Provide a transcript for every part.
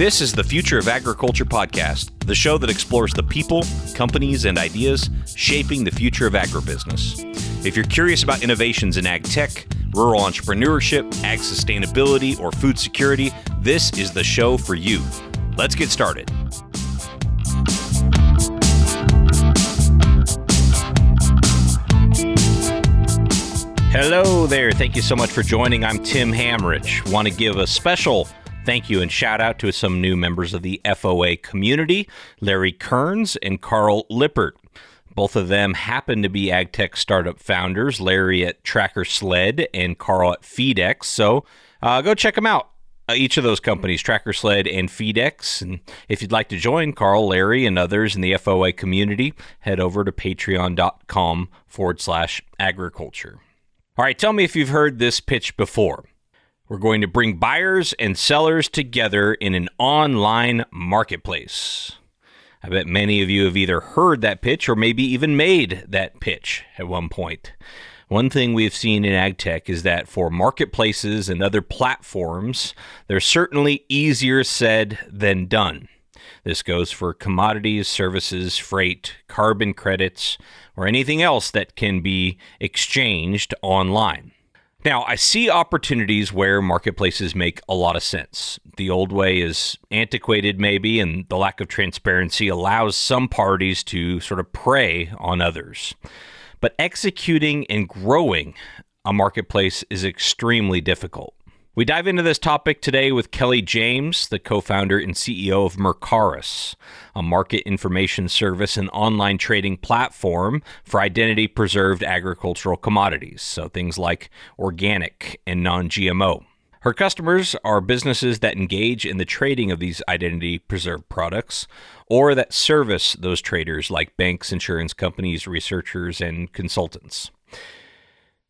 This is the Future of Agriculture podcast, the show that explores the people, companies, and ideas shaping the future of agribusiness. If you're curious about innovations in ag tech, rural entrepreneurship, ag sustainability, or food security, this is the show for you. Let's get started. Hello there. Thank you so much for joining. I'm Tim Hammerich. Want to give a special thank you and shout out to some new members of the FOA community Larry Kearns and Carl Lippert. Both of them happen to be AgTech startup founders, Larry at Tracker Sled and Carl at FeedX. So uh, go check them out. Uh, each of those companies, Tracker Sled and FeedX. And if you'd like to join Carl, Larry, and others in the FOA community, head over to patreon.com forward slash agriculture. All right, tell me if you've heard this pitch before. We're going to bring buyers and sellers together in an online marketplace. I bet many of you have either heard that pitch or maybe even made that pitch at one point. One thing we've seen in ag tech is that for marketplaces and other platforms, they're certainly easier said than done. This goes for commodities, services, freight, carbon credits, or anything else that can be exchanged online. Now, I see opportunities where marketplaces make a lot of sense. The old way is antiquated, maybe, and the lack of transparency allows some parties to sort of prey on others. But executing and growing a marketplace is extremely difficult. We dive into this topic today with Kelly James, the co founder and CEO of Mercaris, a market information service and online trading platform for identity preserved agricultural commodities, so things like organic and non GMO. Her customers are businesses that engage in the trading of these identity preserved products or that service those traders like banks, insurance companies, researchers, and consultants.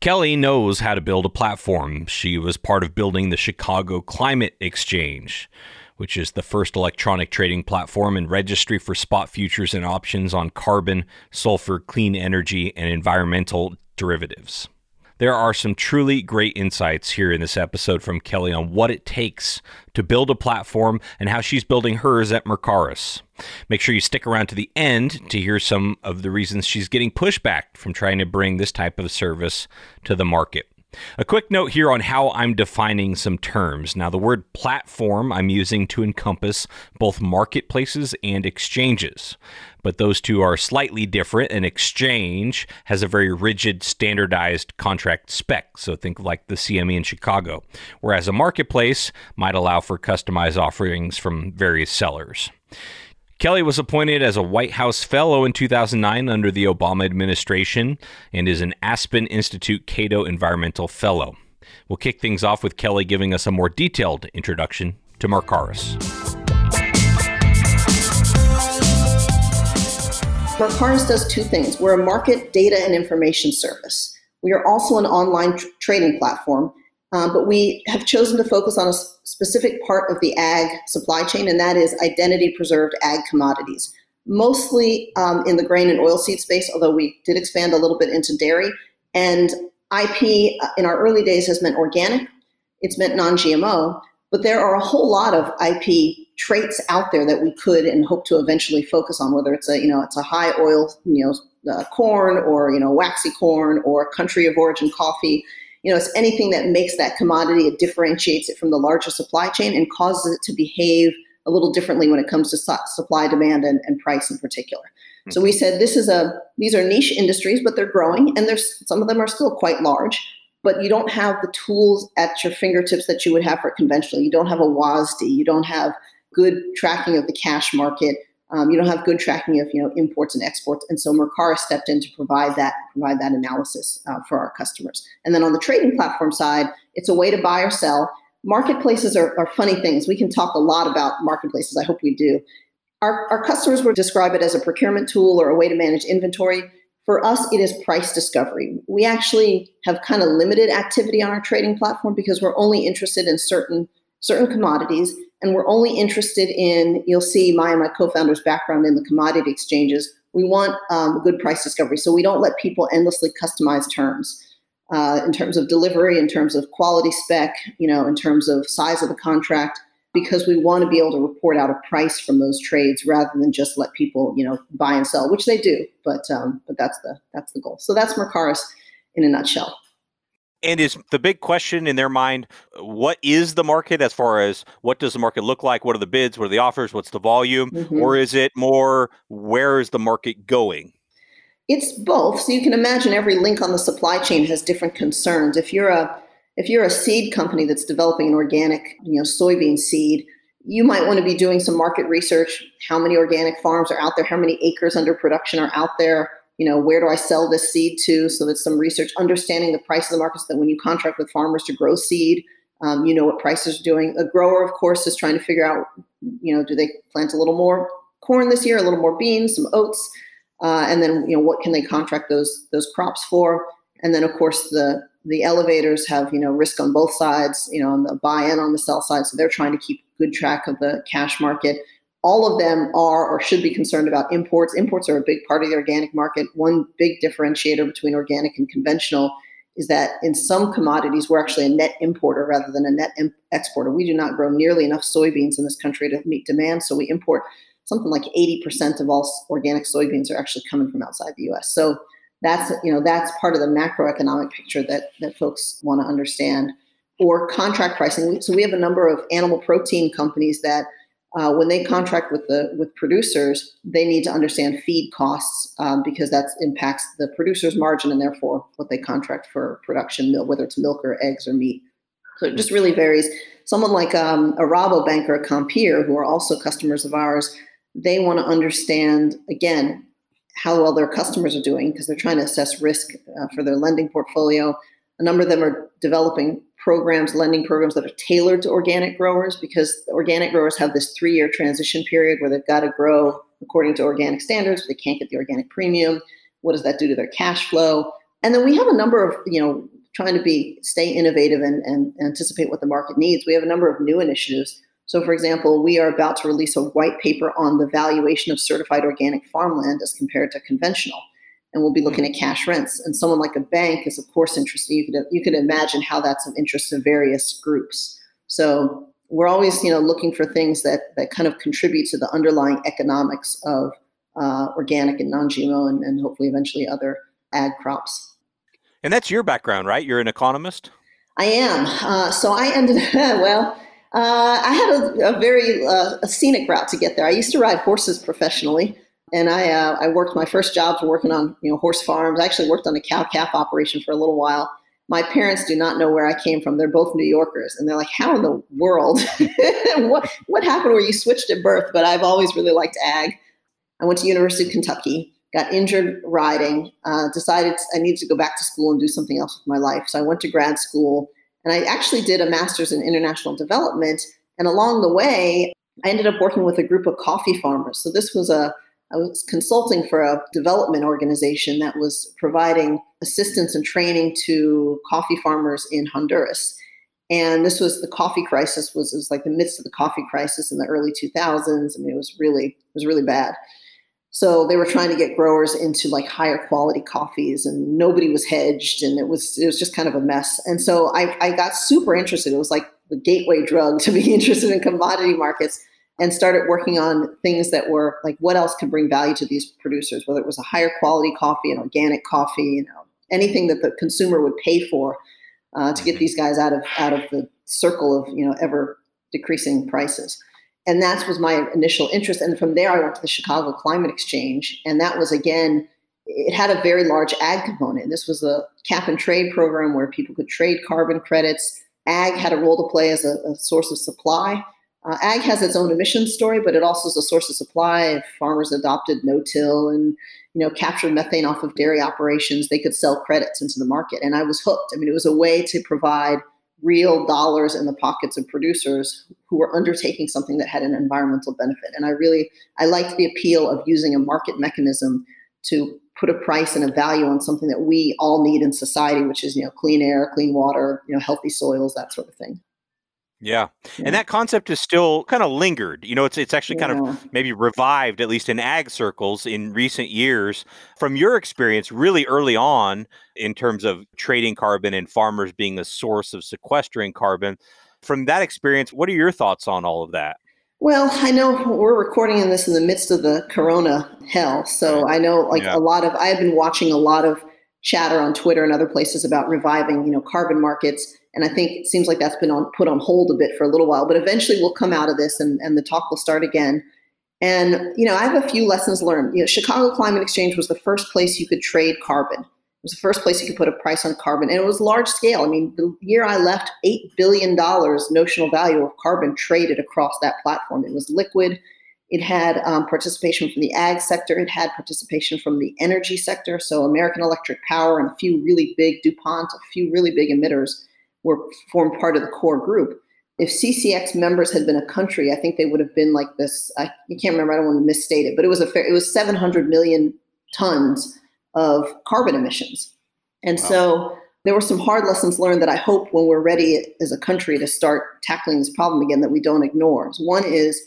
Kelly knows how to build a platform. She was part of building the Chicago Climate Exchange, which is the first electronic trading platform and registry for spot futures and options on carbon, sulfur, clean energy, and environmental derivatives. There are some truly great insights here in this episode from Kelly on what it takes to build a platform and how she's building hers at Mercaris. Make sure you stick around to the end to hear some of the reasons she's getting pushback from trying to bring this type of service to the market. A quick note here on how I'm defining some terms. Now, the word platform I'm using to encompass both marketplaces and exchanges, but those two are slightly different. An exchange has a very rigid, standardized contract spec, so think like the CME in Chicago, whereas a marketplace might allow for customized offerings from various sellers. Kelly was appointed as a White House Fellow in 2009 under the Obama administration and is an Aspen Institute Catto Environmental Fellow. We'll kick things off with Kelly giving us a more detailed introduction to Mercaris. Mercaris does two things. We're a market data and information service. We are also an online tr- trading platform um, but we have chosen to focus on a specific part of the ag supply chain, and that is identity preserved ag commodities, mostly um, in the grain and oilseed space, although we did expand a little bit into dairy. And IP uh, in our early days has meant organic, it's meant non GMO, but there are a whole lot of IP traits out there that we could and hope to eventually focus on, whether it's a you know it's a high oil you know uh, corn or you know waxy corn or country of origin coffee you know, it's anything that makes that commodity, it differentiates it from the larger supply chain and causes it to behave a little differently when it comes to supply, demand, and, and price in particular. Mm-hmm. So we said this is a these are niche industries, but they're growing, and there's some of them are still quite large. But you don't have the tools at your fingertips that you would have for conventional. You don't have a WASDE. You don't have good tracking of the cash market. Um, you don't have good tracking of you know imports and exports, and so Mercaris stepped in to provide that provide that analysis uh, for our customers. And then on the trading platform side, it's a way to buy or sell. Marketplaces are, are funny things. We can talk a lot about marketplaces. I hope we do. Our, our customers would describe it as a procurement tool or a way to manage inventory. For us, it is price discovery. We actually have kind of limited activity on our trading platform because we're only interested in certain certain commodities and we're only interested in you'll see my and my co-founder's background in the commodity exchanges we want um, good price discovery so we don't let people endlessly customize terms uh, in terms of delivery in terms of quality spec you know in terms of size of the contract because we want to be able to report out a price from those trades rather than just let people, you know, buy and sell, which they do. But um, but that's the that's the goal. So that's Mercaris in a nutshell. And is the big question in their mind, what is the market as far as what does the market look like? What are the bids? What are the offers? What's the volume? Mm-hmm. Or is it more where is the market going? It's both. So you can imagine every link on the supply chain has different concerns. If you're a if you're a seed company that's developing an organic, you know, soybean seed, you might want to be doing some market research. How many organic farms are out there? How many acres under production are out there? You know, where do I sell this seed to? So that's some research, understanding the price of the market. So that when you contract with farmers to grow seed, um, you know what prices are doing. A grower, of course, is trying to figure out, you know, do they plant a little more corn this year, a little more beans, some oats, uh, and then you know what can they contract those those crops for? And then of course the the elevators have you know risk on both sides you know on the buy and on the sell side so they're trying to keep good track of the cash market all of them are or should be concerned about imports. Imports are a big part of the organic market. One big differentiator between organic and conventional is that in some commodities we're actually a net importer rather than a net exporter. We do not grow nearly enough soybeans in this country to meet demand so we import something like 80% of all organic soybeans are actually coming from outside the us so that's you know that's part of the macroeconomic picture that that folks want to understand. Or contract pricing. So we have a number of animal protein companies that uh, when they contract with the with producers they need to understand feed costs um, because that impacts the producer's margin and therefore what they contract for production whether it's milk or eggs or meat so it just really varies someone like um, a rabobank or a compeer who are also customers of ours they want to understand again how well their customers are doing because they're trying to assess risk uh, for their lending portfolio. A number of them are developing programs, lending programs that are tailored to organic growers because organic growers have this three year transition period where they've got to grow according to organic standards. but They can't get the organic premium. What does that do to their cash flow? And then we have a number of, you know, trying to be stay innovative and, and anticipate what the market needs. We have a number of new initiatives so, for example, we are about to release a white paper on the valuation of certified organic farmland as compared to conventional. And we'll be looking at cash rents. And someone like a bank is, of course, interested. You could, you could imagine how that's of interest to various groups. So, we're always you know, looking for things that, that kind of contribute to the underlying economics of uh, organic and non GMO and, and hopefully eventually other ag crops. And that's your background, right? You're an economist? I am. Uh, so I ended, well, uh, I had a, a very uh, a scenic route to get there. I used to ride horses professionally, and I uh, I worked my first jobs working on you know horse farms. I actually worked on a cow calf operation for a little while. My parents do not know where I came from. They're both New Yorkers, and they're like, "How in the world? what what happened where you switched at birth?" But I've always really liked ag. I went to University of Kentucky, got injured riding, uh, decided I needed to go back to school and do something else with my life. So I went to grad school and I actually did a master's in international development. And along the way, I ended up working with a group of coffee farmers. So this was a I was consulting for a development organization that was providing assistance and training to coffee farmers in Honduras. And this was the coffee crisis was, it was like the midst of the coffee crisis in the early 2000s. I mean, it was really it was really bad. So they were trying to get growers into like higher quality coffees, and nobody was hedged, and it was it was just kind of a mess. And so I, I got super interested. It was like the gateway drug to be interested in commodity markets, and started working on things that were like what else could bring value to these producers, whether it was a higher quality coffee, an organic coffee, you know, anything that the consumer would pay for uh, to get these guys out of out of the circle of you know ever decreasing prices and that was my initial interest. And from there, I went to the Chicago Climate Exchange, and that was again, it had a very large ag component. This was a cap and trade program where people could trade carbon credits. Ag had a role to play as a, a source of supply. Uh, ag has its own emissions story, but it also is a source of supply. If farmers adopted no-till and you know captured methane off of dairy operations, they could sell credits into the market, and I was hooked. I mean, it was a way to provide real dollars in the pockets of producers who were undertaking something that had an environmental benefit. And I really I liked the appeal of using a market mechanism to put a price and a value on something that we all need in society, which is you know clean air, clean water, you know healthy soils, that sort of thing. Yeah. And that concept is still kind of lingered. You know, it's it's actually kind of maybe revived, at least in ag circles in recent years. From your experience, really early on, in terms of trading carbon and farmers being a source of sequestering carbon, From that experience, what are your thoughts on all of that? Well, I know we're recording in this in the midst of the corona hell. So mm. I know like yeah. a lot of I've been watching a lot of chatter on Twitter and other places about reviving, you know, carbon markets. And I think it seems like that's been on put on hold a bit for a little while, but eventually we'll come out of this and, and the talk will start again. And, you know, I have a few lessons learned. You know, Chicago Climate Exchange was the first place you could trade carbon. It was the first place you could put a price on carbon, and it was large scale. I mean, the year I left, $8 billion notional value of carbon traded across that platform. It was liquid. It had um, participation from the ag sector. It had participation from the energy sector. So, American Electric Power and a few really big, DuPont, a few really big emitters were formed part of the core group. If CCX members had been a country, I think they would have been like this. I can't remember. I don't want to misstate it, but it was a fair, it was 700 million tons of carbon emissions. And wow. so there were some hard lessons learned that I hope when we're ready as a country to start tackling this problem again that we don't ignore. So one is,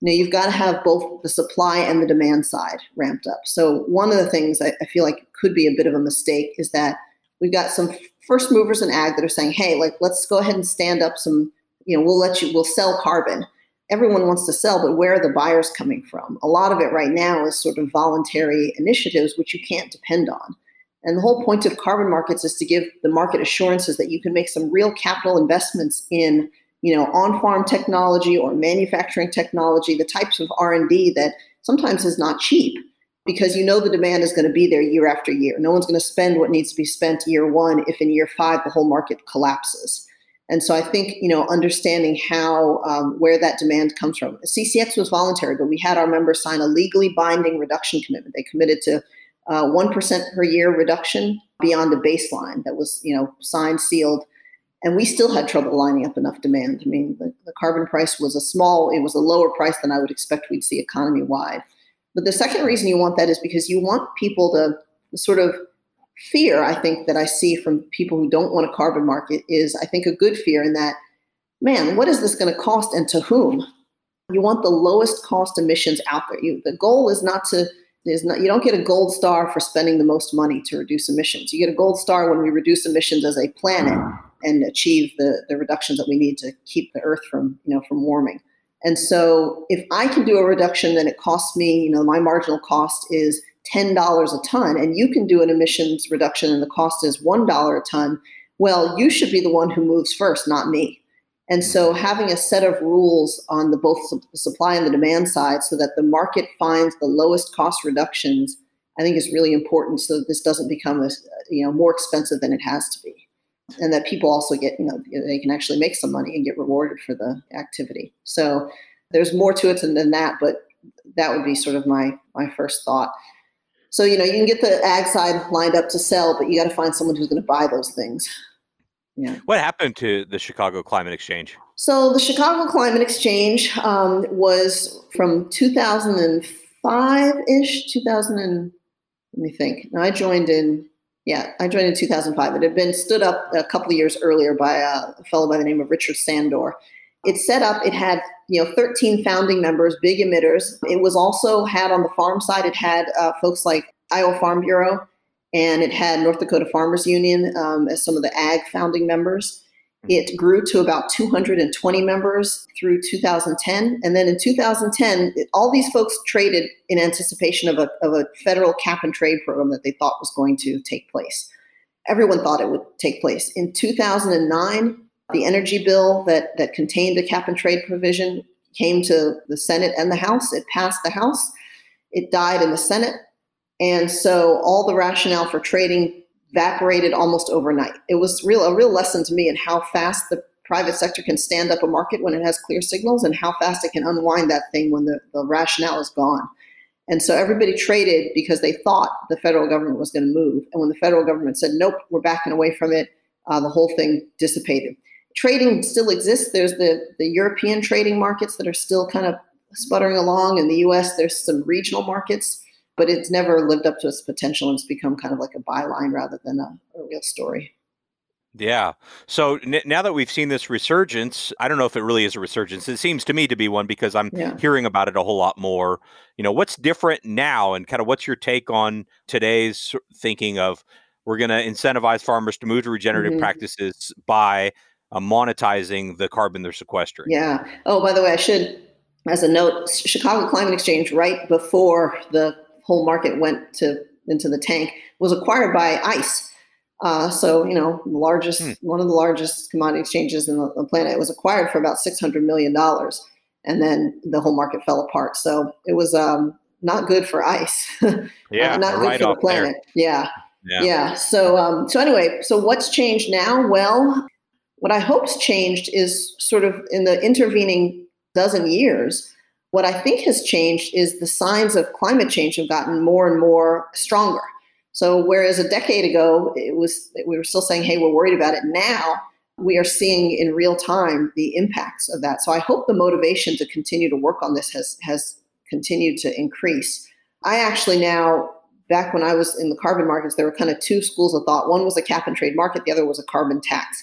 you know, you've got to have both the supply and the demand side ramped up. So one of the things I, I feel like could be a bit of a mistake is that we've got some first movers in ag that are saying, hey, like let's go ahead and stand up some, you know, we'll let you, we'll sell carbon everyone wants to sell, but where are the buyers coming from? A lot of it right now is sort of voluntary initiatives, which you can't depend on. And the whole point of carbon markets is to give the market assurances that you can make some real capital investments in, you know, on-farm technology or manufacturing technology, the types of R&D that sometimes is not cheap because you know the demand is going to be there year after year. No one's going to spend what needs to be spent year one if in year five the whole market collapses. And so I think you know understanding how um, where that demand comes from. CCX was voluntary, but we had our members sign a legally binding reduction commitment. They committed to uh, one per year reduction beyond the baseline that was you know signed, sealed, and we still had trouble lining up enough demand. I mean, the, the carbon price was a small, it was a lower price than I would expect we'd see economy wide. But the second reason you want that is because you want people to sort of fear I think that I see from people who don't want a carbon market is I think a good fear in that, man, what is this going to cost and to whom? You want the lowest cost emissions out there. You, the goal is not to is not you don't get a gold star for spending the most money to reduce emissions. You get a gold star when we reduce emissions as a planet and achieve the, the reductions that we need to keep the earth from you know from warming. And so if I can do a reduction, then it costs me, you know, my marginal cost is $10 a ton and you can do an emissions reduction and the cost is $1 a ton, well, you should be the one who moves first, not me. And so having a set of rules on the both the supply and the demand side so that the market finds the lowest cost reductions, I think is really important so that this doesn't become a, you know more expensive than it has to be. And that people also get, you know, they can actually make some money and get rewarded for the activity. So there's more to it than that, but that would be sort of my my first thought. So, you know, you can get the ag side lined up to sell, but you got to find someone who's going to buy those things. Yeah. What happened to the Chicago Climate Exchange? So, the Chicago Climate Exchange um, was from 2005 ish, 2000 and let me think. Now, I joined in, yeah, I joined in 2005. It had been stood up a couple of years earlier by a fellow by the name of Richard Sandor. It set up, it had you know 13 founding members, big emitters. It was also had on the farm side, it had uh, folks like Iowa Farm Bureau, and it had North Dakota Farmers Union um, as some of the ag founding members. Mm-hmm. It grew to about 220 members through 2010. And then in 2010, it, all these folks traded in anticipation of a, of a federal cap and trade program that they thought was going to take place. Everyone thought it would take place. In 2009, the energy bill that, that contained a cap and trade provision came to the Senate and the House. It passed the House. It died in the Senate. And so all the rationale for trading evaporated almost overnight. It was real a real lesson to me in how fast the private sector can stand up a market when it has clear signals and how fast it can unwind that thing when the, the rationale is gone. And so everybody traded because they thought the federal government was going to move. And when the federal government said, nope, we're backing away from it, uh, the whole thing dissipated trading still exists. There's the, the European trading markets that are still kind of sputtering along. In the US, there's some regional markets, but it's never lived up to its potential and it's become kind of like a byline rather than a, a real story. Yeah. So n- now that we've seen this resurgence, I don't know if it really is a resurgence. It seems to me to be one because I'm yeah. hearing about it a whole lot more. You know, what's different now and kind of what's your take on today's thinking of we're going to incentivize farmers to move to regenerative mm-hmm. practices by uh, monetizing the carbon they're sequestering. Yeah. Oh, by the way, I should, as a note, Chicago Climate Exchange, right before the whole market went to into the tank, was acquired by ICE. Uh, so, you know, largest, hmm. one of the largest commodity exchanges in the, the planet, was acquired for about six hundred million dollars, and then the whole market fell apart. So it was um, not good for ICE. yeah, uh, not good for the planet. Yeah. yeah, yeah. So, um, so anyway, so what's changed now? Well, what I hope's changed is sort of in the intervening dozen years. What I think has changed is the signs of climate change have gotten more and more stronger. So whereas a decade ago it was we were still saying, "Hey, we're worried about it," now we are seeing in real time the impacts of that. So I hope the motivation to continue to work on this has has continued to increase. I actually now back when I was in the carbon markets, there were kind of two schools of thought. One was a cap and trade market, the other was a carbon tax.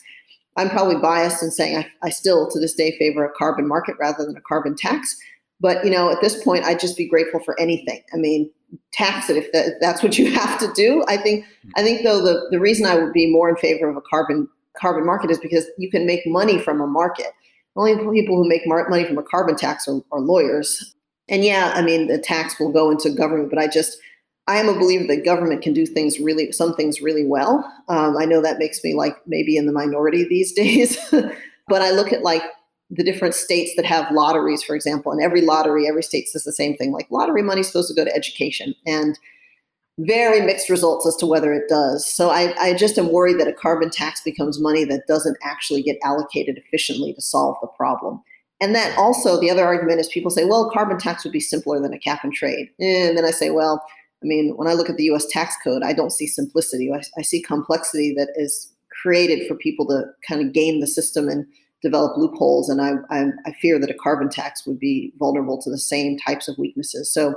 I'm probably biased in saying I, I still to this day favor a carbon market rather than a carbon tax. But you know, at this point, I'd just be grateful for anything. I mean, tax it if, that, if that's what you have to do. I think I think though the, the reason I would be more in favor of a carbon carbon market is because you can make money from a market. Only people who make money from a carbon tax are, are lawyers. And yeah, I mean the tax will go into government, but I just I am a believer that government can do things really some things really well. Um, I know that makes me like maybe in the minority these days, but I look at like the different states that have lotteries, for example, and every lottery, every state says the same thing. Like lottery money is supposed to go to education, and very mixed results as to whether it does. So I, I just am worried that a carbon tax becomes money that doesn't actually get allocated efficiently to solve the problem. And then also the other argument is people say, well, carbon tax would be simpler than a cap and trade. And then I say, well, I mean, when I look at the US tax code, I don't see simplicity. I, I see complexity that is created for people to kind of game the system and develop loopholes. And I, I, I, fear that a carbon tax would be vulnerable to the same types of weaknesses. So,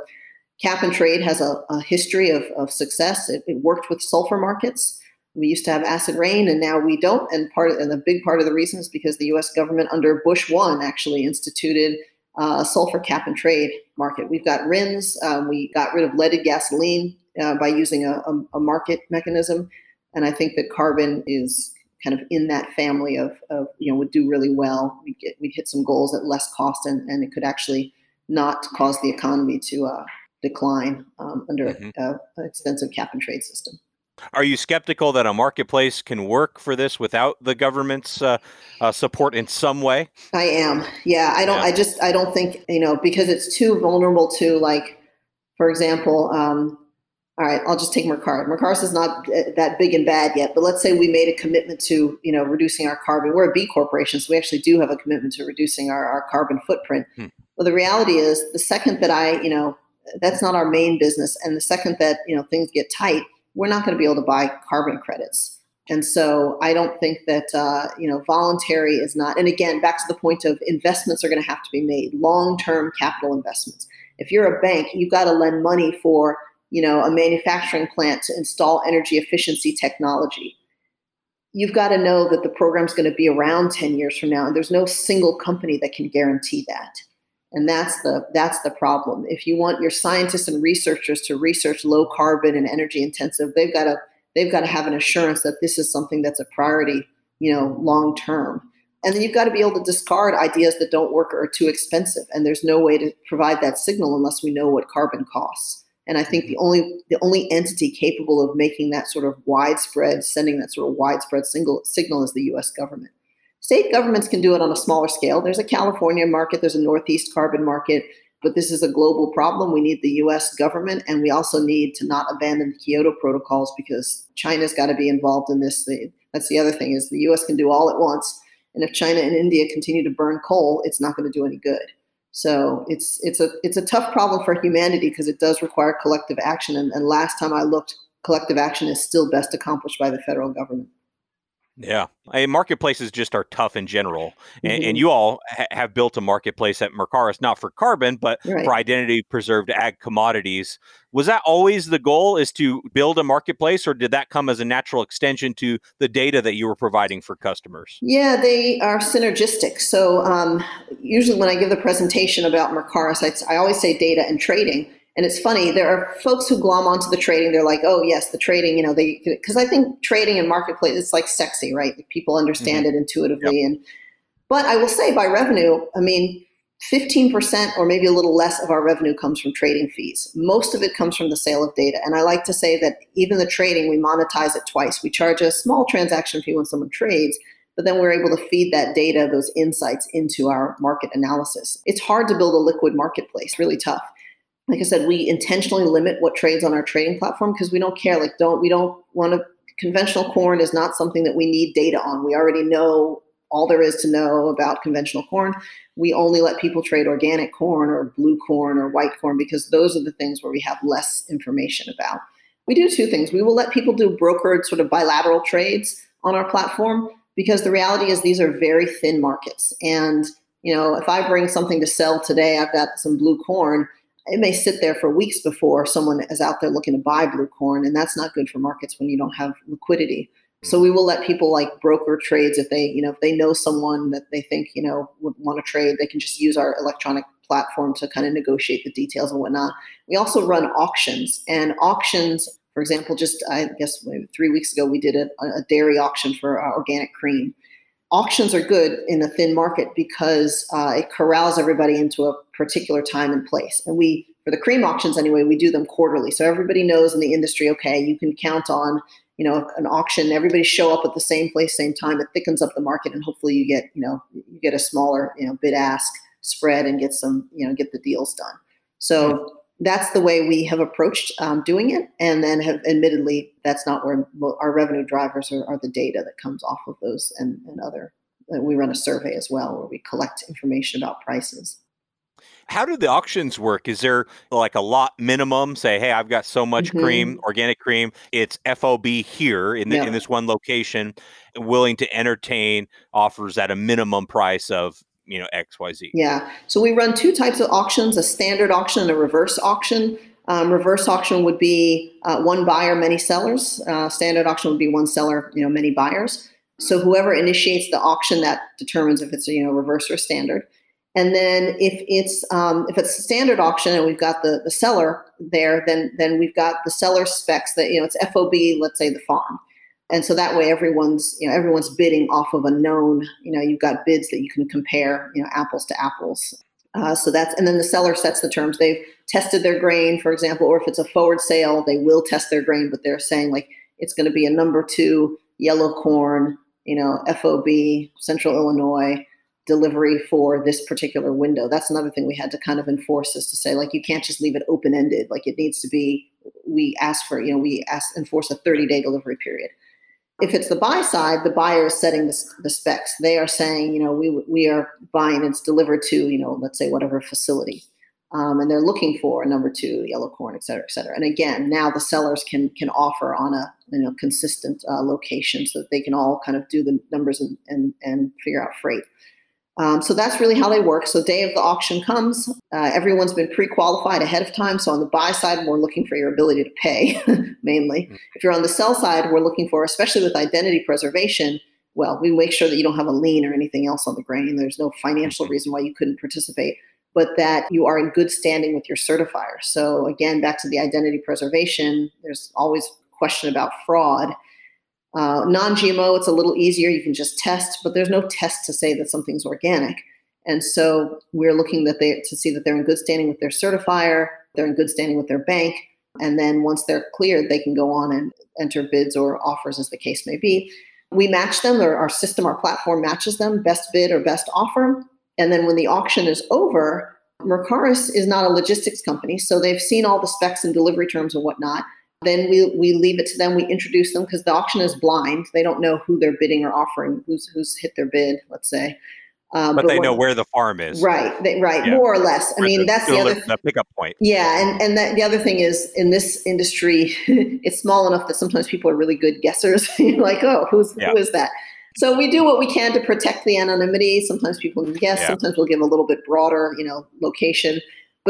cap and trade has a, a history of, of success. It, it, worked with sulfur markets. We used to have acid rain, and now we don't. And part and the big part of the reason is because the U.S. government under Bush one actually instituted uh, a sulfur cap and trade market. We've got RINs. Um, we got rid of leaded gasoline uh, by using a, a, a market mechanism. And I think that carbon is kind of in that family of, of you know would do really well. We get we'd hit some goals at less cost, and, and it could actually not cause the economy to uh, decline um, under mm-hmm. a, an extensive cap and trade system. Are you skeptical that a marketplace can work for this without the government's uh, uh, support in some way? I am. Yeah, I don't. Yeah. I just I don't think you know because it's too vulnerable to like, for example, um, all right, I'll just take Mercaris. Mercaris is not that big and bad yet, but let's say we made a commitment to, you know, reducing our carbon. We're a B corporation, so we actually do have a commitment to reducing our, our carbon footprint. Hmm. Well, the reality is the second that I, you know, that's not our main business. And the second that, you know, things get tight, we're not going to be able to buy carbon credits. And so I don't think that, uh, you know, voluntary is not, and again, back to the point of investments are going to have to be made, long-term capital investments. If you're a bank, you've got to lend money for you know, a manufacturing plant to install energy efficiency technology. You've got to know that the program's going to be around 10 years from now, and there's no single company that can guarantee that. And that's the that's the problem. If you want your scientists and researchers to research low carbon and energy intensive, they've got to they've got to have an assurance that this is something that's a priority, you know, long term. And then you've got to be able to discard ideas that don't work or are too expensive. And there's no way to provide that signal unless we know what carbon costs. And I think the only the only entity capable of making that sort of widespread, sending that sort of widespread single signal is the U.S. government. State governments can do it on a smaller scale. There's a California market, there's a Northeast carbon market, but this is a global problem. We need the U.S. government, and we also need to not abandon the Kyoto protocols because China's got to be involved in this. That's the other thing is the U.S. can do all at once, and if China and India continue to burn coal, it's not going to do any good. So it's it's a it's a tough problem for humanity because it does require collective action. And, and last time I looked, collective action is still best accomplished by the federal government. Yeah, I mean, marketplaces just are tough in general, and, mm-hmm. and you all ha- have built a marketplace at Mercaris, not for carbon, but right. for identity preserved ag commodities. Was that always the goal? Is to build a marketplace, or did that come as a natural extension to the data that you were providing for customers? Yeah, they are synergistic. So um, usually, when I give the presentation about Mercaris, I, I always say data and trading And it's funny, there are folks who glom onto the trading. They're like, oh, yes, the trading, you know, they, because I think trading and marketplace, it's like sexy, right? People understand mm-hmm. it intuitively. Yep. And, but I will say by revenue, I mean, 15% or maybe a little less of our revenue comes from trading fees. Most of it comes from the sale of data. And I like to say that even the trading, we monetize it twice. We charge a small transaction fee when someone trades, but then we're able to feed that data, those insights into our market analysis. It's hard to build a liquid marketplace, really tough like I said, we intentionally limit what trades on our trading platform because we don't care. Like, don't we don't want to. Conventional corn is not something that we need data on. We already know all there is to know about conventional corn. We only let people trade organic corn or blue corn or white corn because those are the things where we have less information about. We do two things. We will let people do brokered sort of bilateral trades on our platform because the reality is these are very thin markets. And you know, if I bring something to sell today, I've got some blue corn it may sit there for weeks before someone is out there looking to buy blue corn, and that's not good for markets when you don't have liquidity. So we will let people like broker trades if they, you know, if they know someone that they think, you know, would want to trade, they can just use our electronic platform to kind of negotiate the details and whatnot. We also run auctions, and auctions, for example, just I guess three weeks ago we did a, a dairy auction for organic cream. Auctions are good in a thin market because uh, it corrals everybody into a particular time and place. And we, for the cream auctions anyway, we do them quarterly. So everybody knows in the industry, okay, you can count on, you know, an auction, everybody show up at the same place, same time. It thickens up the market and hopefully you get, you know, you get a smaller, you know, bid ask spread and get some, you know, get the deals done. So that's the way we have approached um, doing it. And then have admittedly, that's not where our revenue drivers are, are the data that comes off of those and, and other. We run a survey as well where we collect information about prices. How do the auctions work? Is there like a lot minimum? Say, hey, I've got so much mm-hmm. cream, organic cream. It's FOB here in, the, yeah. in this one location, willing to entertain offers at a minimum price of you know XYZ. Yeah. So we run two types of auctions: a standard auction and a reverse auction. Um, reverse auction would be uh, one buyer, many sellers. Uh, standard auction would be one seller, you know, many buyers. So whoever initiates the auction that determines if it's you know reverse or standard. And then if it's um, if it's a standard auction and we've got the, the seller there, then then we've got the seller specs that you know it's FOB, let's say the farm. And so that way everyone's you know everyone's bidding off of a known, you know, you've got bids that you can compare, you know, apples to apples. Uh, so that's and then the seller sets the terms. They've tested their grain, for example, or if it's a forward sale, they will test their grain, but they're saying like it's going to be a number two yellow corn, you know, FOB, Central Illinois delivery for this particular window. That's another thing we had to kind of enforce is to say like you can't just leave it open ended. Like it needs to be. We ask for you know we ask enforce a 30 day delivery period. If it's the buy side, the buyer is setting the, the specs. They are saying you know we we are buying it's delivered to you know let's say whatever facility. Um, and they're looking for a number two yellow corn, et cetera, et cetera. And again, now the sellers can can offer on a you know consistent uh, location so that they can all kind of do the numbers and and, and figure out freight. Um, so that's really how they work. So day of the auction comes, uh, everyone's been pre-qualified ahead of time. So on the buy side, we're looking for your ability to pay mainly. Mm-hmm. If you're on the sell side, we're looking for, especially with identity preservation, well, we make sure that you don't have a lien or anything else on the grain. There's no financial mm-hmm. reason why you couldn't participate, but that you are in good standing with your certifier. So again, back to the identity preservation, there's always question about fraud. Uh, non GMO, it's a little easier. You can just test, but there's no test to say that something's organic. And so we're looking that they to see that they're in good standing with their certifier, they're in good standing with their bank, and then once they're cleared, they can go on and enter bids or offers as the case may be. We match them, or our system, our platform matches them, best bid or best offer. And then when the auction is over, Mercaris is not a logistics company, so they've seen all the specs and delivery terms and whatnot. Then we, we leave it to them. We introduce them because the auction is blind. They don't know who they're bidding or offering, who's who's hit their bid. Let's say, um, but, but, they know where the farm is, right? They, right, yeah. more or less. I mean, the, that's the other the pickup point. Yeah, and and that, the other thing is in this industry, it's small enough that sometimes people are really good guessers. You're like, oh, who's yeah. who is that? So we do what we can to protect the anonymity. Sometimes people can guess. Yeah. Sometimes we'll give a little bit broader, you know, location.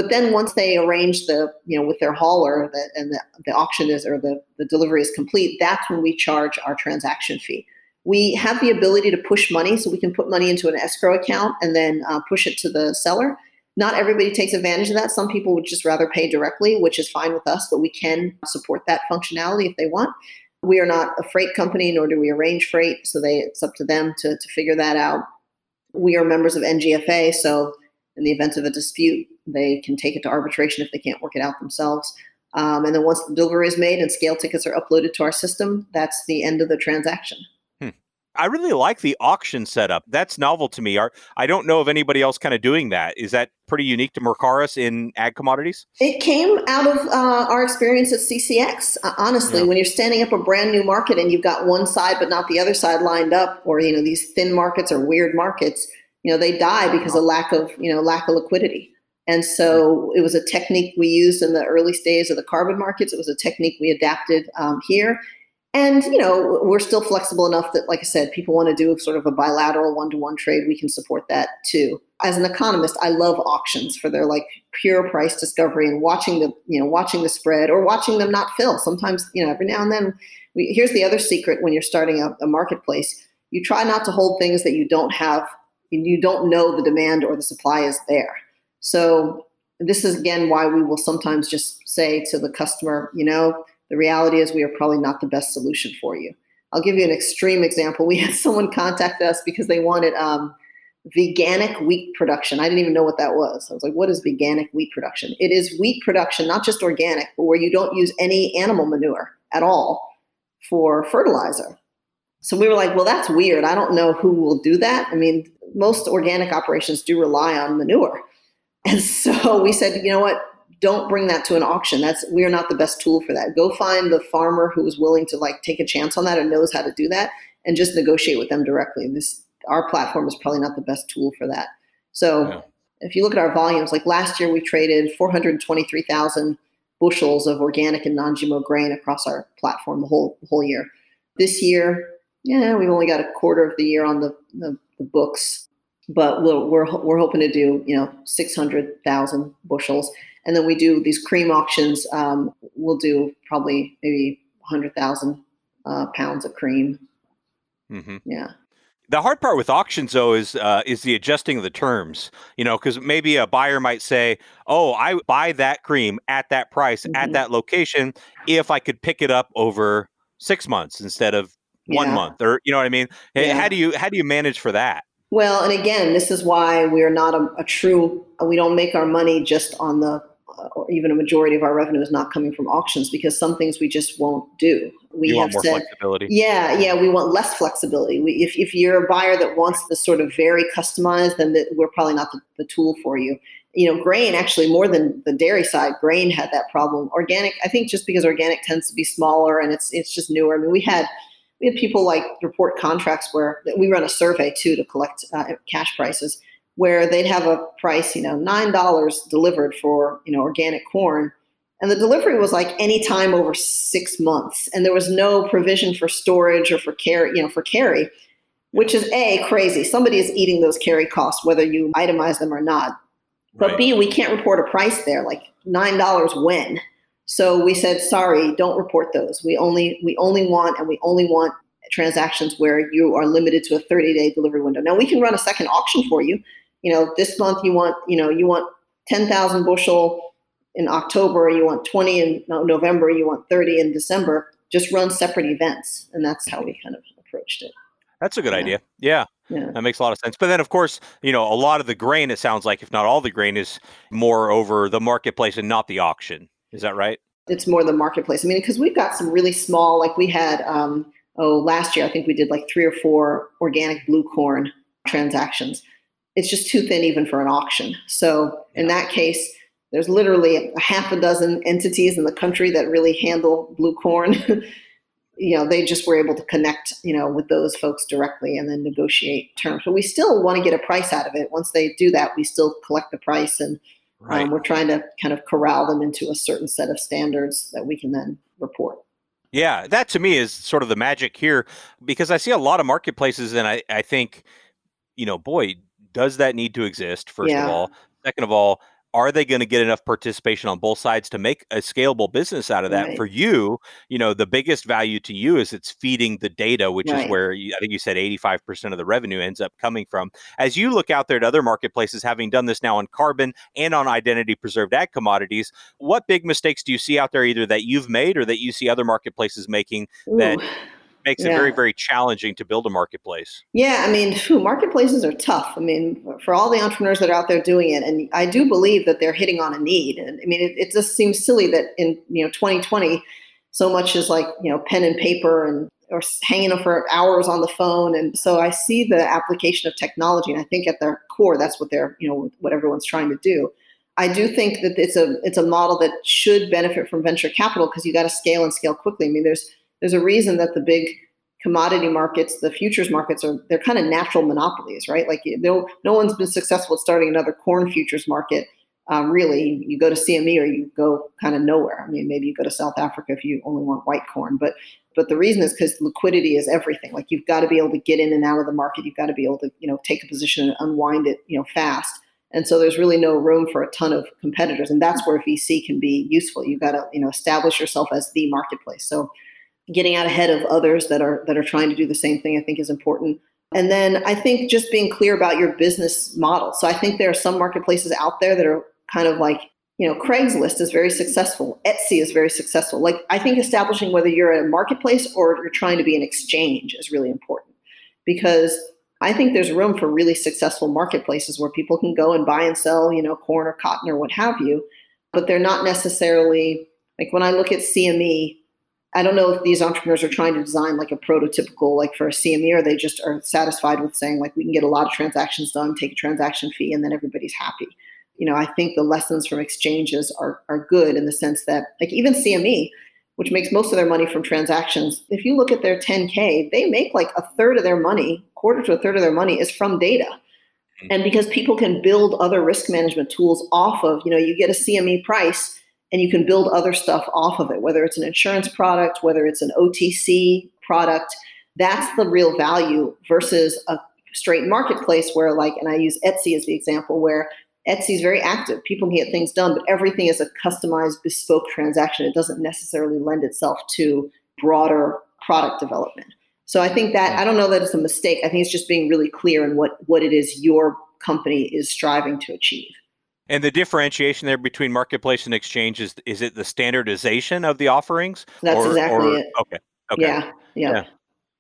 But then once they arrange the, you know, with their hauler the, and the, the auction is or the, the delivery is complete, that's when we charge our transaction fee. We have the ability to push money, so we can put money into an escrow account and then uh, push it to the seller. Not everybody takes advantage of that. Some people would just rather pay directly, which is fine with us, but we can support that functionality if they want. We are not a freight company, nor do we arrange freight, so they, it's up to them to, to figure that out. We are members of NGFA, so in the event of a dispute, they can take it to arbitration if they can't work it out themselves. Um, and then once the delivery is made and scale tickets are uploaded to our system, that's the end of the transaction. I really like the auction setup. That's novel to me. I don't know of anybody else kind of doing that. Is that pretty unique to Mercaris in ag commodities? It came out of uh, our experience at CCX. Uh, honestly, yeah. when you're standing up a brand new market and you've got one side but not the other side lined up, or you know these thin markets or weird markets, you know they die because of lack of you know lack of liquidity. And so it was a technique we used in the early days of the carbon markets. It was a technique we adapted um, here. And, you know, we're still flexible enough that, like I said, people want to do sort of a bilateral one to one trade. We can support that too. As an economist, I love auctions for their like pure price discovery and watching the, you know, watching the spread or watching them not fill. Sometimes, you know, every now and then, we, here's the other secret when you're starting a, a marketplace you try not to hold things that you don't have, you don't know the demand or the supply is there. So, this is again why we will sometimes just say to the customer, you know, the reality is, we are probably not the best solution for you. I'll give you an extreme example. We had someone contact us because they wanted um, veganic wheat production. I didn't even know what that was. I was like, what is veganic wheat production? It is wheat production, not just organic, but where you don't use any animal manure at all for fertilizer. So we were like, well, that's weird. I don't know who will do that. I mean, most organic operations do rely on manure. And so we said, you know what? don't bring that to an auction. That's we're not the best tool for that. Go find the farmer who is willing to like take a chance on that and knows how to do that, and just negotiate with them directly. This our platform is probably not the best tool for that. So yeah. if you look at our volumes, like last year we traded 423,000 bushels of organic and non-GMO grain across our platform the whole the whole year. This year, yeah, we've only got a quarter of the year on the, the, the books, but we're, we're we're hoping to do you know 600,000 bushels and then we do these cream auctions. Um, we'll do probably maybe 100,000 uh, pounds of cream. Mm-hmm. Yeah. The hard part with auctions, though, is uh, is the adjusting of the terms. You know, because maybe a buyer might say, "Oh, I buy that cream at that price mm-hmm. at that location if I could pick it up over six months instead of one yeah. month," or you know what I mean. Yeah. How do you how do you manage for that? Well, and again, this is why we're not a, a true. We don't make our money just on the or even a majority of our revenue is not coming from auctions because some things we just won't do. We you have said, flexibility. Yeah, yeah, we want less flexibility. We, if, if you're a buyer that wants this sort of very customized, then the, we're probably not the, the tool for you. You know, grain actually more than the dairy side, grain had that problem. Organic, I think, just because organic tends to be smaller and it's it's just newer. I mean, we had we had people like report contracts where we run a survey too to collect uh, cash prices where they'd have a price, you know, nine dollars delivered for you know organic corn, and the delivery was like any time over six months, and there was no provision for storage or for carry, you know, for carry, which is a crazy. Somebody is eating those carry costs, whether you itemize them or not. But right. B, we can't report a price there, like nine dollars when. So we said, sorry, don't report those. We only we only want and we only want transactions where you are limited to a 30 day delivery window. Now we can run a second auction for you you know, this month you want, you know, you want 10,000 bushel in October, you want 20 in November, you want 30 in December. Just run separate events. And that's how we kind of approached it. That's a good yeah. idea. Yeah. Yeah. That makes a lot of sense. But then, of course, you know, a lot of the grain, it sounds like, if not all the grain, is more over the marketplace and not the auction. Is that right? It's more the marketplace. I mean, because we've got some really small, like we had, um, oh, last year, I think we did like three or four organic blue corn transactions it's just too thin even for an auction. So in that case, there's literally a half a dozen entities in the country that really handle blue corn. you know, they just were able to connect, you know, with those folks directly and then negotiate terms. But we still want to get a price out of it. Once they do that, we still collect the price and right. um, we're trying to kind of corral them into a certain set of standards that we can then report. Yeah, that to me is sort of the magic here because I see a lot of marketplaces and I, I think, you know, boy, does that need to exist? First yeah. of all, second of all, are they going to get enough participation on both sides to make a scalable business out of that? Right. For you, you know, the biggest value to you is it's feeding the data, which right. is where you, I think you said 85% of the revenue ends up coming from. As you look out there at other marketplaces, having done this now on carbon and on identity preserved ag commodities, what big mistakes do you see out there either that you've made or that you see other marketplaces making Ooh. that makes yeah. it very very challenging to build a marketplace. Yeah i mean whew, marketplaces are tough. I mean for all the entrepreneurs that are out there doing it and i do believe that they're hitting on a need. And i mean it, it just seems silly that in you know 2020 so much is like you know pen and paper and or hanging up for hours on the phone. And so i see the application of technology and i think at their core that's what they're you know what everyone's trying to do. I do think that it's a it's a model that should benefit from venture capital because you got to scale and scale quickly. I mean, there's there's a reason that the big commodity markets, the futures markets are they're kind of natural monopolies, right? Like no no one's been successful at starting another corn futures market. Um, really, you go to CME or you go kind of nowhere. I mean, maybe you go to South Africa if you only want white corn, but but the reason is because liquidity is everything. Like you've got to be able to get in and out of the market. You've got to be able to you know take a position and unwind it you know fast. And so there's really no room for a ton of competitors, and that's where VC can be useful. You've got to you know establish yourself as the marketplace. So getting out ahead of others that are that are trying to do the same thing i think is important. And then i think just being clear about your business model. So i think there are some marketplaces out there that are kind of like you know craigslist is very successful. Etsy is very successful. Like i think establishing whether you're a marketplace or you're trying to be an exchange is really important. Because i think there's room for really successful marketplaces where people can go and buy and sell you know corn or cotton or what have you but they're not necessarily like when i look at cme I don't know if these entrepreneurs are trying to design like a prototypical, like for a CME, or they just are satisfied with saying like we can get a lot of transactions done, take a transaction fee, and then everybody's happy. You know, I think the lessons from exchanges are are good in the sense that like even CME, which makes most of their money from transactions, if you look at their 10K, they make like a third of their money, quarter to a third of their money is from data. Mm-hmm. And because people can build other risk management tools off of, you know, you get a CME price and you can build other stuff off of it, whether it's an insurance product, whether it's an OTC product. That's the real value versus a straight marketplace where, like, and I use Etsy as the example, where Etsy is very active. People can get things done, but everything is a customized, bespoke transaction. It doesn't necessarily lend itself to broader product development. So I think that I don't know that it's a mistake. I think it's just being really clear in what what it is your company is striving to achieve. And the differentiation there between marketplace and exchange is is it the standardization of the offerings? That's or, exactly or, it. Okay. Okay. Yeah. Yeah. yeah.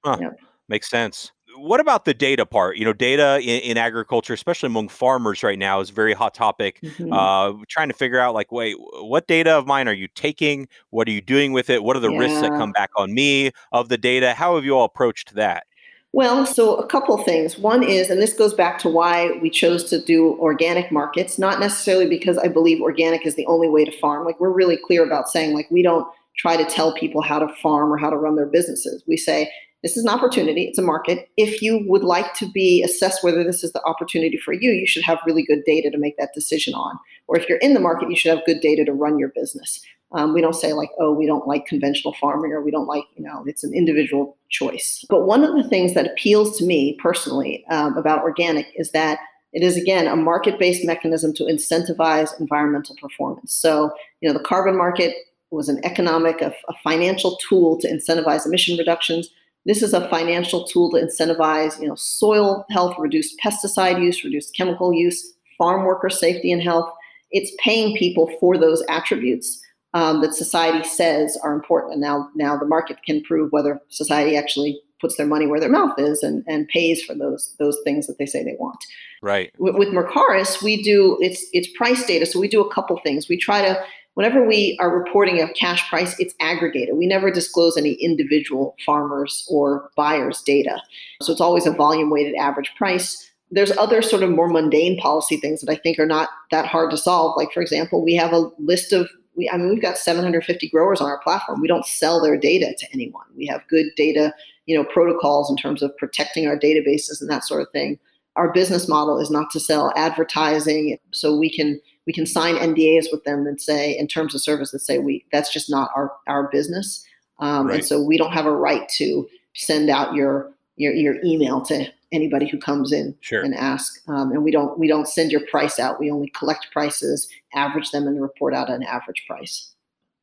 Huh. yeah. Makes sense. What about the data part? You know, data in, in, agriculture, especially among farmers right now, is a very hot topic. Mm-hmm. Uh, trying to figure out, like, wait, what data of mine are you taking? What are you doing with it? What are the yeah. risks that come back on me of the data? How have you all approached that? Well, so a couple things. One is, and this goes back to why we chose to do organic markets, not necessarily because I believe organic is the only way to farm. Like, we're really clear about saying, like, we don't try to tell people how to farm or how to run their businesses. We say, this is an opportunity, it's a market. If you would like to be assessed whether this is the opportunity for you, you should have really good data to make that decision on. Or if you're in the market, you should have good data to run your business. Um, we don't say like, oh, we don't like conventional farming or we don't like, you know, it's an individual choice. But one of the things that appeals to me personally um, about organic is that it is again a market-based mechanism to incentivize environmental performance. So, you know, the carbon market was an economic, a, a financial tool to incentivize emission reductions. This is a financial tool to incentivize, you know, soil health, reduce pesticide use, reduce chemical use, farm worker safety and health. It's paying people for those attributes um, that society says are important. And now, now the market can prove whether society actually puts their money where their mouth is and, and pays for those those things that they say they want. Right. With, with Mercaris, we do it's it's price data. So we do a couple things. We try to whenever we are reporting a cash price, it's aggregated. We never disclose any individual farmers or buyers' data. So it's always a volume weighted average price. There's other sort of more mundane policy things that I think are not that hard to solve. Like, for example, we have a list of we, I mean, we've got 750 growers on our platform. We don't sell their data to anyone. We have good data, you know, protocols in terms of protecting our databases and that sort of thing. Our business model is not to sell advertising, so we can we can sign NDAs with them and say, in terms of service, that say we that's just not our our business, um, right. and so we don't have a right to send out your your, your email to anybody who comes in sure. and ask. Um, and we don't we don't send your price out. We only collect prices, average them, and report out an average price.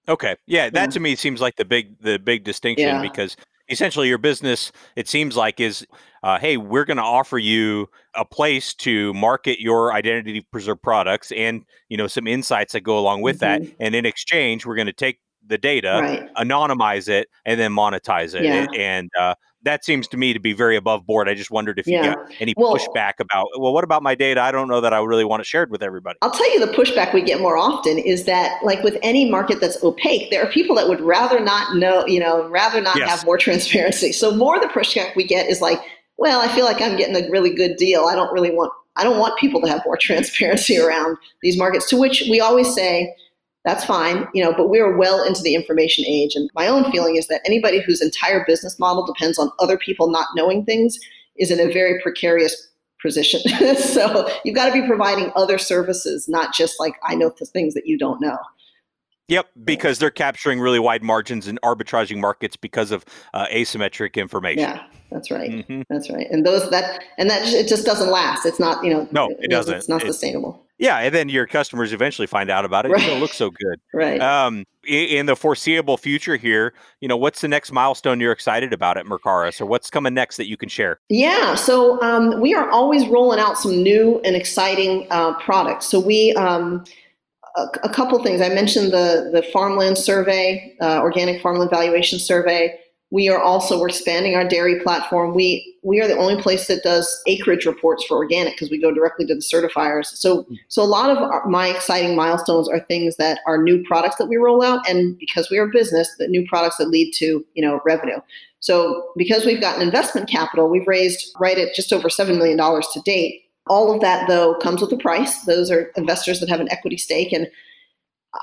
Okay, yeah, that to me seems like the big the big distinction yeah. because essentially your business it seems like is uh, hey we're going to offer you a place to market your identity preserved products and you know some insights that go along with mm-hmm. that and in exchange we're going to take the data, right. anonymize it, and then monetize it. Yeah. And uh, that seems to me to be very above board. I just wondered if you yeah. got any well, pushback about, well, what about my data? I don't know that I really want to share it with everybody. I'll tell you the pushback we get more often is that, like with any market that's opaque, there are people that would rather not know, you know, rather not yes. have more transparency. So more the pushback we get is like, well, I feel like I'm getting a really good deal. I don't really want, I don't want people to have more transparency around these markets. To which we always say, that's fine, you know, but we're well into the information age. And my own feeling is that anybody whose entire business model depends on other people not knowing things is in a very precarious position. so you've got to be providing other services, not just like I know the things that you don't know. Yep, because they're capturing really wide margins and arbitraging markets because of uh, asymmetric information. Yeah, that's right. Mm-hmm. That's right. And those that and that it just doesn't last. It's not you know. No, it doesn't. It's not it, sustainable. Yeah, and then your customers eventually find out about it. Right. It don't look so good. right. Um, in, in, the foreseeable future here, you know, what's the next milestone you're excited about at Mercaris, or what's coming next that you can share? Yeah, so um, we are always rolling out some new and exciting uh, products. So we. Um, a, couple things. I mentioned the the farmland survey, uh, organic farmland valuation survey. We are also we're expanding our dairy platform. We we are the only place that does acreage reports for organic because we go directly to the certifiers. So so a lot of our, my exciting milestones are things that are new products that we roll out, and because we are a business, the new products that lead to you know revenue. So because we've gotten investment capital, we've raised right at just over seven million dollars to date. All of that though comes with a price. Those are investors that have an equity stake, and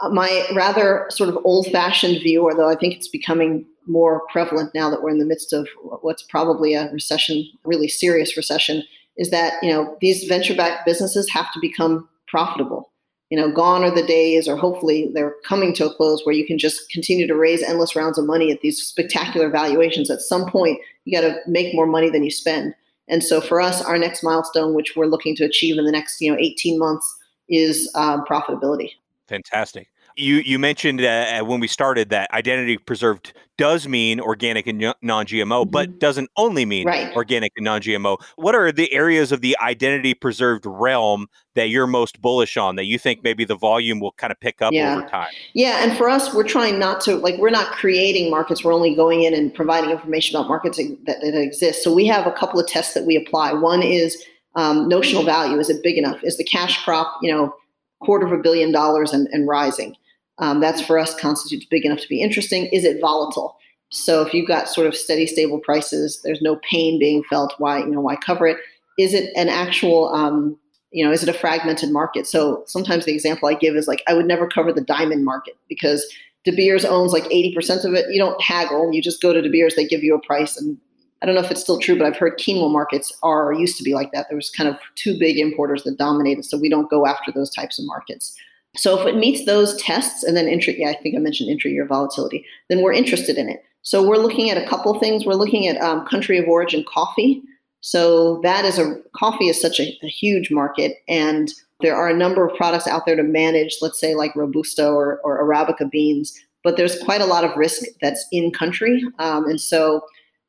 uh, my rather sort of old-fashioned view, although I think it's becoming more prevalent now that we're in the midst of what's probably a recession, really serious recession, is that you know these venture-backed businesses have to become profitable. You know, gone are the days, or hopefully they're coming to a close where you can just continue to raise endless rounds of money at these spectacular valuations. At some point, you got to make more money than you spend. And so for us, our next milestone, which we're looking to achieve in the next you know 18 months, is um, profitability. Fantastic. You you mentioned uh, when we started that identity preserved does mean organic and non-GMO, mm-hmm. but doesn't only mean right. organic and non-GMO. What are the areas of the identity preserved realm that you're most bullish on that you think maybe the volume will kind of pick up yeah. over time? Yeah, and for us, we're trying not to like we're not creating markets. We're only going in and providing information about markets that, that exist. So we have a couple of tests that we apply. One is um, notional value. Is it big enough? Is the cash crop you know quarter of a billion dollars and, and rising? Um, that's for us constitutes big enough to be interesting. Is it volatile? So if you've got sort of steady, stable prices, there's no pain being felt. Why you know why cover it? Is it an actual um, you know is it a fragmented market? So sometimes the example I give is like I would never cover the diamond market because De Beers owns like 80% of it. You don't haggle. You just go to De Beers. They give you a price. And I don't know if it's still true, but I've heard quinoa markets are used to be like that. There was kind of two big importers that dominated. So we don't go after those types of markets. So if it meets those tests and then intra, yeah, I think I mentioned intra-year volatility, then we're interested in it. So we're looking at a couple things. We're looking at um, country of origin coffee. So that is a coffee is such a, a, huge market, and there are a number of products out there to manage, let's say like robusta or, or arabica beans. But there's quite a lot of risk that's in country, um, and so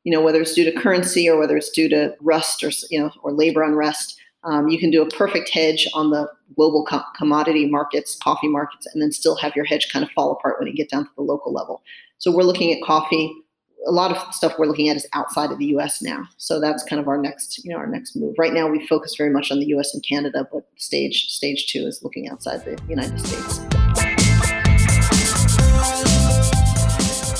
you know whether it's due to currency or whether it's due to rust or you know or labor unrest, um, you can do a perfect hedge on the global co- commodity markets, coffee markets, and then still have your hedge kind of fall apart when you get down to the local level. So we're looking at coffee. A lot of stuff we're looking at is outside of the U.S. now. So that's kind of our next, you know, our next move. Right now, we focus very much on the U.S. and Canada, but stage stage two is looking outside the United States.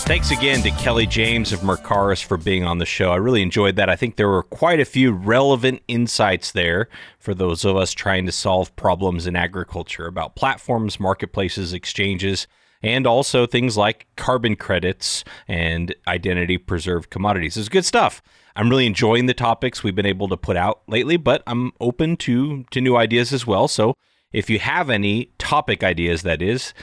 Thanks again to Kellee James of Mercaris for being on the show. I really enjoyed that. I think there were quite a few relevant insights there for those of us trying to solve problems in agriculture about platforms, marketplaces, exchanges, and also things like carbon credits and identity preserved commodities. It's good stuff. I'm really enjoying the topics we've been able to put out lately, but I'm open to to new ideas as well. So if you have any topic ideas, that is,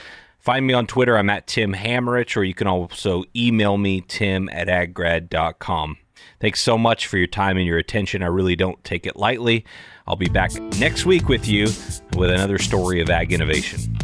Find me on Twitter. I'm at Tim Hammerich, or you can also email me, tim at aggrad.com. Thanks so much for your time and your attention. I really don't take it lightly. I'll be back next week with you with another story of ag innovation.